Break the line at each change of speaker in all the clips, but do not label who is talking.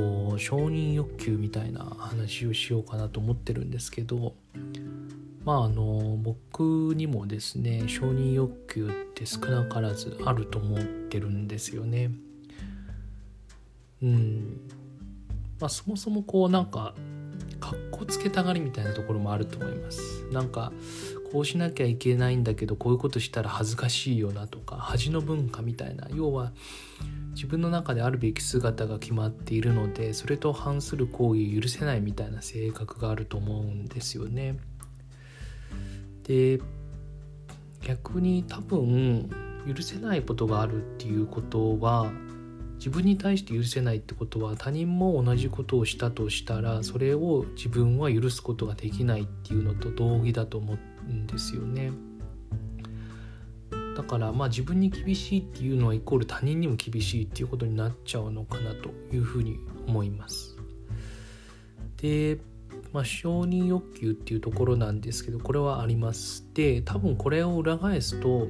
こう承認欲求みたいな話をしようかなと思ってるんですけどまああの僕にもですね承認欲求って少なからずあると思ってるんですよね。うんまあそもそもこうなんかかっこつけたがりみたいなところもあると思います。なんかこうしなきゃいけないんだけどこういうことしたら恥ずかしいよなとか恥の文化みたいな要は自分の中であるべき姿が決まっているのでそれと反する行為を許せないみたいな性格があると思うんですよね。で逆に多分許せないことがあるっていうことは自分に対して許せないってことは他人も同じことをしたとしたらそれを自分は許すことができないっていうのと同義だと思うんですよね。だからまあ自分に厳しいっていうのはイコール他人にも厳しいっていうことになっちゃうのかなというふうに思います。で、まあ、承認欲求っていうところなんですけどこれはあります。で多分これを裏返すと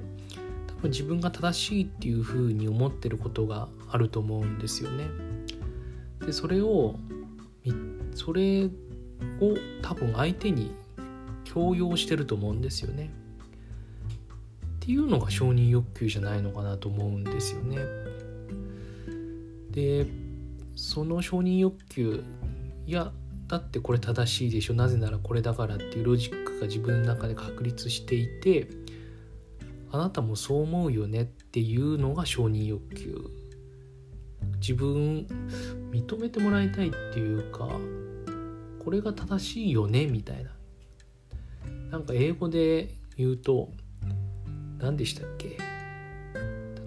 多分自分が正しいっていうふうに思ってることがあると思うんですよね。でそれをそれを多分相手に強要してると思うんですよね。っていうのが承認欲求じゃないのかなと思うんですよね。でその承認欲求いやだってこれ正しいでしょなぜならこれだからっていうロジックが自分の中で確立していてあなたもそう思うよねっていうのが承認欲求自分認めてもらいたいっていうかこれが正しいよねみたいななんか英語で言うと何でしたっけ？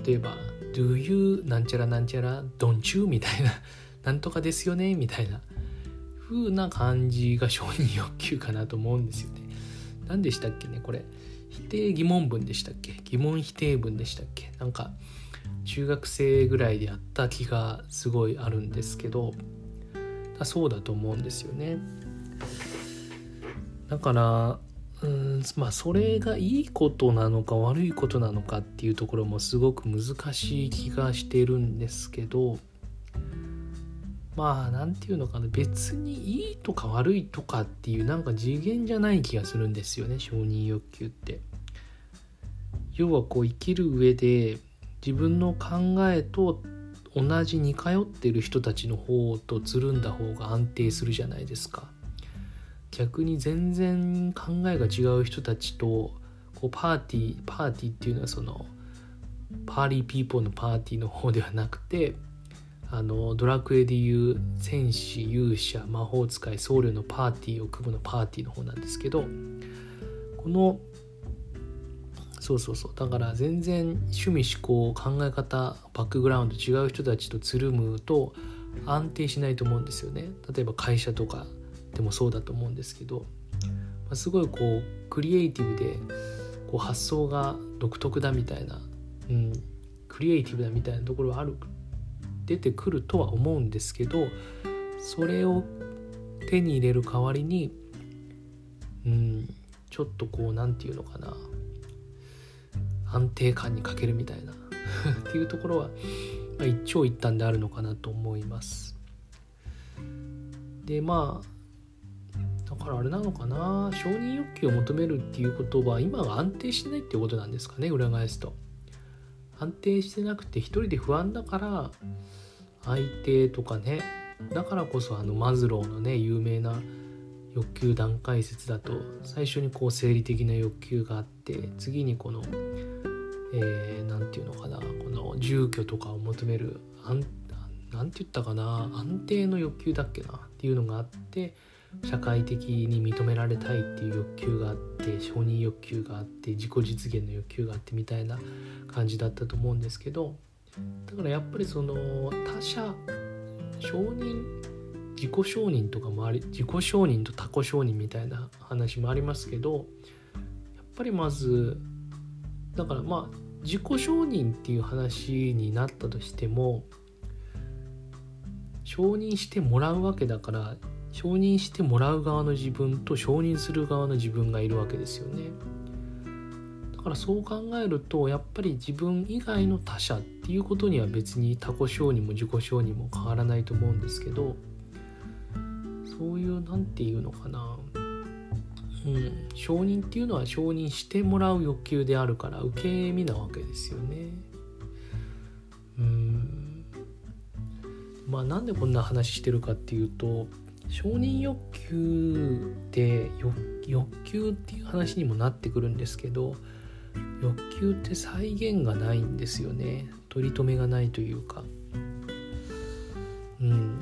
例えば Do you なんちゃらなんちゃら Don't you みたいな なんとかですよねみたいな風な感じが承認欲求かなと思うんですよね。何でしたっけね？これ否定疑問文でしたっけ？疑問否定文でしたっけ？なんか中学生ぐらいでやった気がすごいあるんですけどそうだと思うんですよね。だからうんまあそれがいいことなのか悪いことなのかっていうところもすごく難しい気がしてるんですけどまあ何て言うのかな別にいいとか悪いとかっていうなんか次元じゃない気がするんですよね承認欲求って。要はこう生きる上で自分の考えと同じ似通ってる人たちの方とつるんだ方が安定するじゃないですか。逆に全然考えが違う人たちとこうパーティーパーティーっていうのはそのパーリーピーポーのパーティーの方ではなくてあのドラクエでいう戦士勇者魔法使い僧侶のパーティーを組むのパーティーの方なんですけどこのそうそうそう。だから全然趣味思考考え方バックグラウンド違う人たちとつるむと安定しないと思うんですよね。例えば会社とかでもそうだと思うんですけど、ま、すごいこうクリエイティブでこう発想が独特だみたいな、うん、クリエイティブだみたいなところはある出てくるとは思うんですけどそれを手に入れる代わりにうんちょっとこう何て言うのかな安定感に欠けるみたいな っていうところは、まあ、一長一短であるのかなと思います。でまあだからあれなのかな？承認欲求を求めるっていうことは今が安定してないっていうことなんですかね？裏返すと。安定してなくて一人で不安だから相手とかねだからこそあのマズローのね有名な欲求段階説だと最初にこう生理的な欲求があって次にこの何、えー、て言うのかなこの住居とかを求める何て言ったかな？安定の欲求だっけな？っていうのがあって社会的に認められたいっていう欲求があって承認欲求があって自己実現の欲求があってみたいな感じだったと思うんですけどだからやっぱりその他者承認自己承認とかもあり自己承認と他己承認みたいな話もありますけどやっぱりまずだからまあ自己承認っていう話になったとしても承認してもらうわけだから承認してもらう側の自分と承認する側の自分がいるわけですよね。だからそう考えるとやっぱり自分以外の他者っていうことには別に他己承認も自己承認も変わらないと思うんですけどそういう何て言うのかな。うん。承認っていうのは承認してもらう欲求であるから受け身なわけですよね。うん。まあなんでこんな話してるかっていうと承認欲求って欲求っていう話にもなってくるんですけど欲求って再現がないんですよね。取り留めがないというか。うん。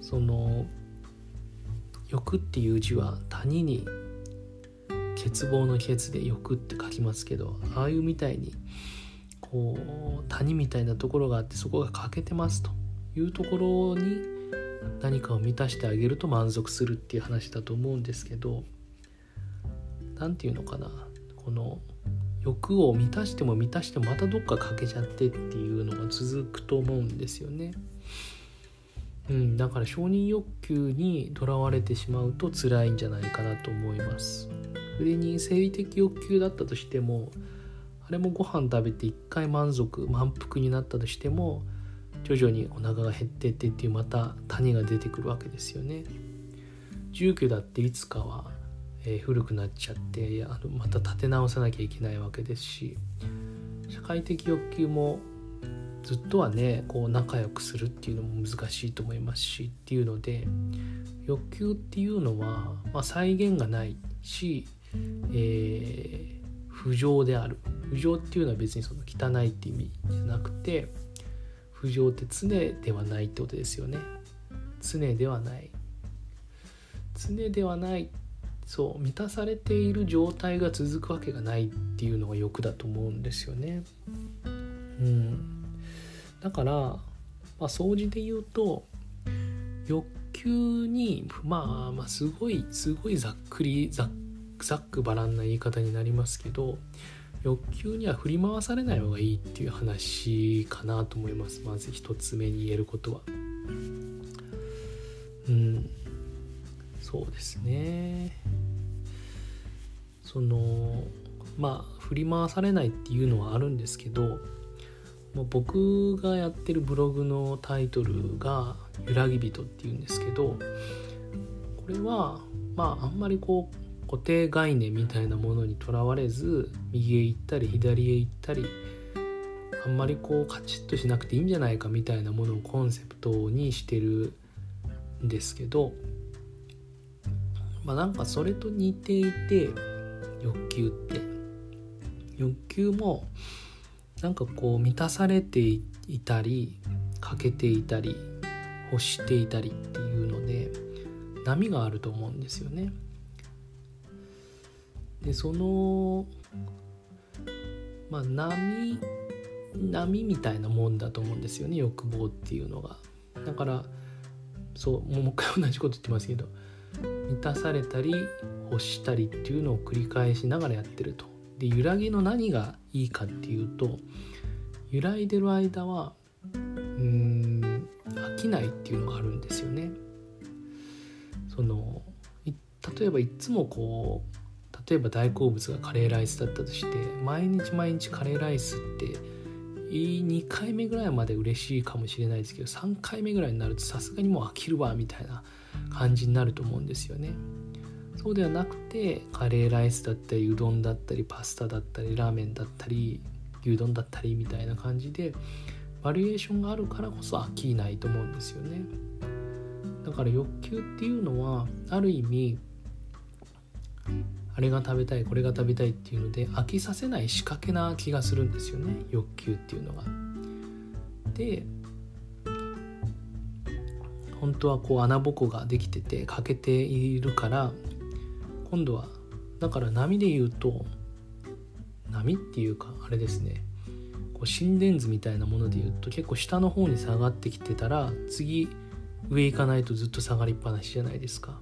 その欲っていう字は谷に欠乏の欠で欲って書きますけどああいうみたいにこう谷みたいなところがあってそこが欠けてますというところに何かを満たしてあげると満足するっていう話だと思うんですけど何て言うのかなこの欲を満たしても満たしてもまたどっか欠けちゃってっていうのが続くと思うんですよね。うん、だから承認欲求にとらわれてしまうと辛いんじゃないかなと思います。それに生理的欲求だったとしてもあれもご飯食べて一回満足満腹になったとしても徐々にお腹が減ってってっていうまた谷が出てくるわけですよね。住居だっていつかはえー、古くなっちゃってあのまた立て直さなきゃいけないわけですし社会的欲求もずっとはねこう仲良くするっていうのも難しいと思いますしっていうので欲求っていうのは、まあ、再現がないし、えー、不浄である不浄っていうのは別にその汚いって意味じゃなくて不浄って常ではないってことですよね。常ではない。常ではない。そう満たされている状態が続くわけがないっていうのが欲だと思うんですよね。うん、だから、まあ、掃除で言うと欲求にまあまあすごいすごいざっくりざっざっくばらんな言い方になりますけど欲求には振り回されない方がいいっていう話かなと思います。まず一つ目に言えることは。うん。そうですね。そのまあ振り回されないっていうのはあるんですけど僕がやってるブログのタイトルが「揺らぎ人」っていうんですけどこれはまああんまりこう固定概念みたいなものにとらわれず右へ行ったり左へ行ったりあんまりこうカチッとしなくていいんじゃないかみたいなものをコンセプトにしてるんですけどまあなんかそれと似ていて欲求って欲求もなんかこう満たされていたり欠けていたり欲していたりっていうので波があると思うんですよね。でそのまあ波波みたいなもんだと思うんですよね欲望っていうのが。だからそうもう一回同じこと言ってますけど満たされたり欲したりっていうのを繰り返しながらやってると。で揺らぎの何がいいかっていうと揺らいでる間はうーん飽きないっていうのがあるんですよね。その例えばいつもこう例えば大好物がカレーライスだったとして毎日毎日カレーライスって2回目ぐらいまで嬉しいかもしれないですけど3回目ぐらいになるとさすがにもう飽きるわみたいな感じになると思うんですよね。そうではなくてカレーライスだったりうどんだったりパスタだったりラーメンだったり牛丼だったりみたいな感じでバリエーションがあるからこそ飽きないと思うんですよね。だから欲求っていうのはある意味あれが食べたいこれが食べたいっていうので飽きさせない仕掛けな気がするんですよね。欲求っていうのが。で本当はこう穴ぼこができてて欠けているから今度はだから波で言うと波っていうかあれですね。こう心電図みたいなもので言うと結構下の方に下がってきてたら次上行かないとずっと下がりっぱなしじゃないですか。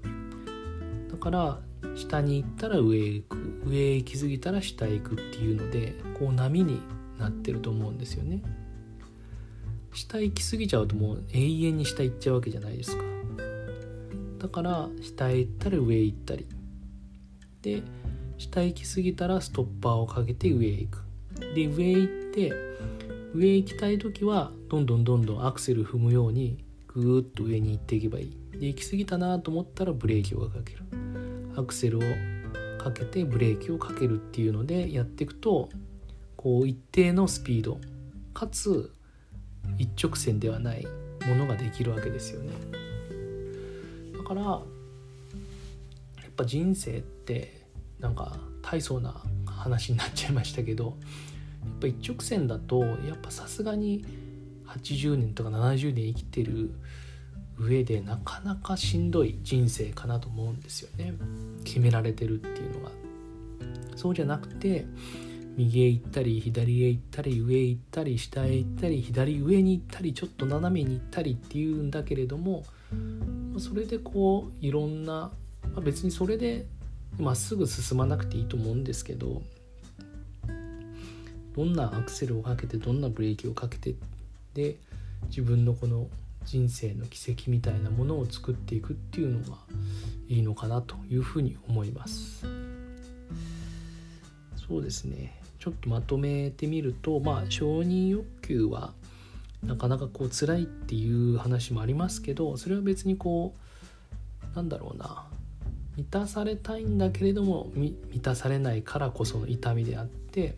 だから下に行ったら上へ行く。上へ行き過ぎたら下へ行くっていうのでこう波になってると思うんですよね。下行き過ぎちゃうともう永遠に下行っちゃうわけじゃないですか。だから下へ行ったら上へ行ったり。で下行き過ぎたらストッパーをかけて上へ行く。で上へ行って上へ行きたい時はどんどんどんどんアクセル踏むようにぐーっと上に行っていけばいい。で行き過ぎたなと思ったらブレーキをかける。アクセルをかけてブレーキをかけるっていうのでやっていくとこう一定のスピードかつ一直線ではないものができるわけですよね。だからやっぱ人生ってなんか大層な話になっちゃいましたけどやっぱ一直線だとやっぱさすがに80年とか70年生きてる上でなかなかしんどい人生かなと思うんですよね。決められてるっていうのがそうじゃなくて右へ行ったり左へ行ったり上へ行ったり下へ行ったり左上に行ったりちょっと斜めに行ったりっていうんだけれどもそれでこういろんな、まあ、別にそれでまっすぐ進まなくていいと思うんですけどどんなアクセルをかけてどんなブレーキをかけてで自分のこの人生の軌跡みたいなものを作っていくっていうのがいいのかなというふうに思います。そうですね。ちょっとまとめてみるとまあ承認欲求はなかなかこう辛いっていう話もありますけどそれは別にこうなんだろうな。満たされたいんだけれども満たされないからこその痛みであって、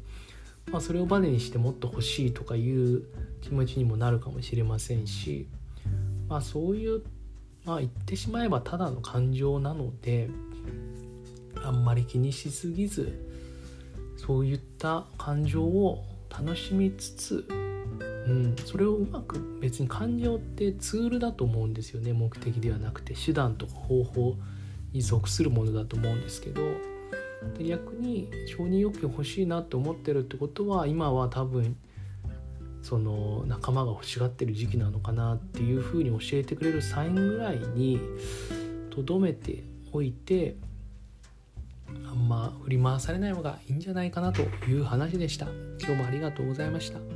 まあ、それをバネにしてもっと欲しいとかいう気持ちにもなるかもしれませんし、まあ、そういう、まあ、言ってしまえばただの感情なのであんまり気にしすぎずそういった感情を楽しみつつ、うん、それをうまく別に感情ってツールだと思うんですよね目的ではなくて手段とか方法に属するものだと思うんですけど逆に承認欲求欲しいなって思ってるってことは今は多分その仲間が欲しがってる時期なのかなっていうふうに教えてくれるサインぐらいにとどめておいてあんま振り回されない方がいいんじゃないかなという話でした。今日もありがとうございました。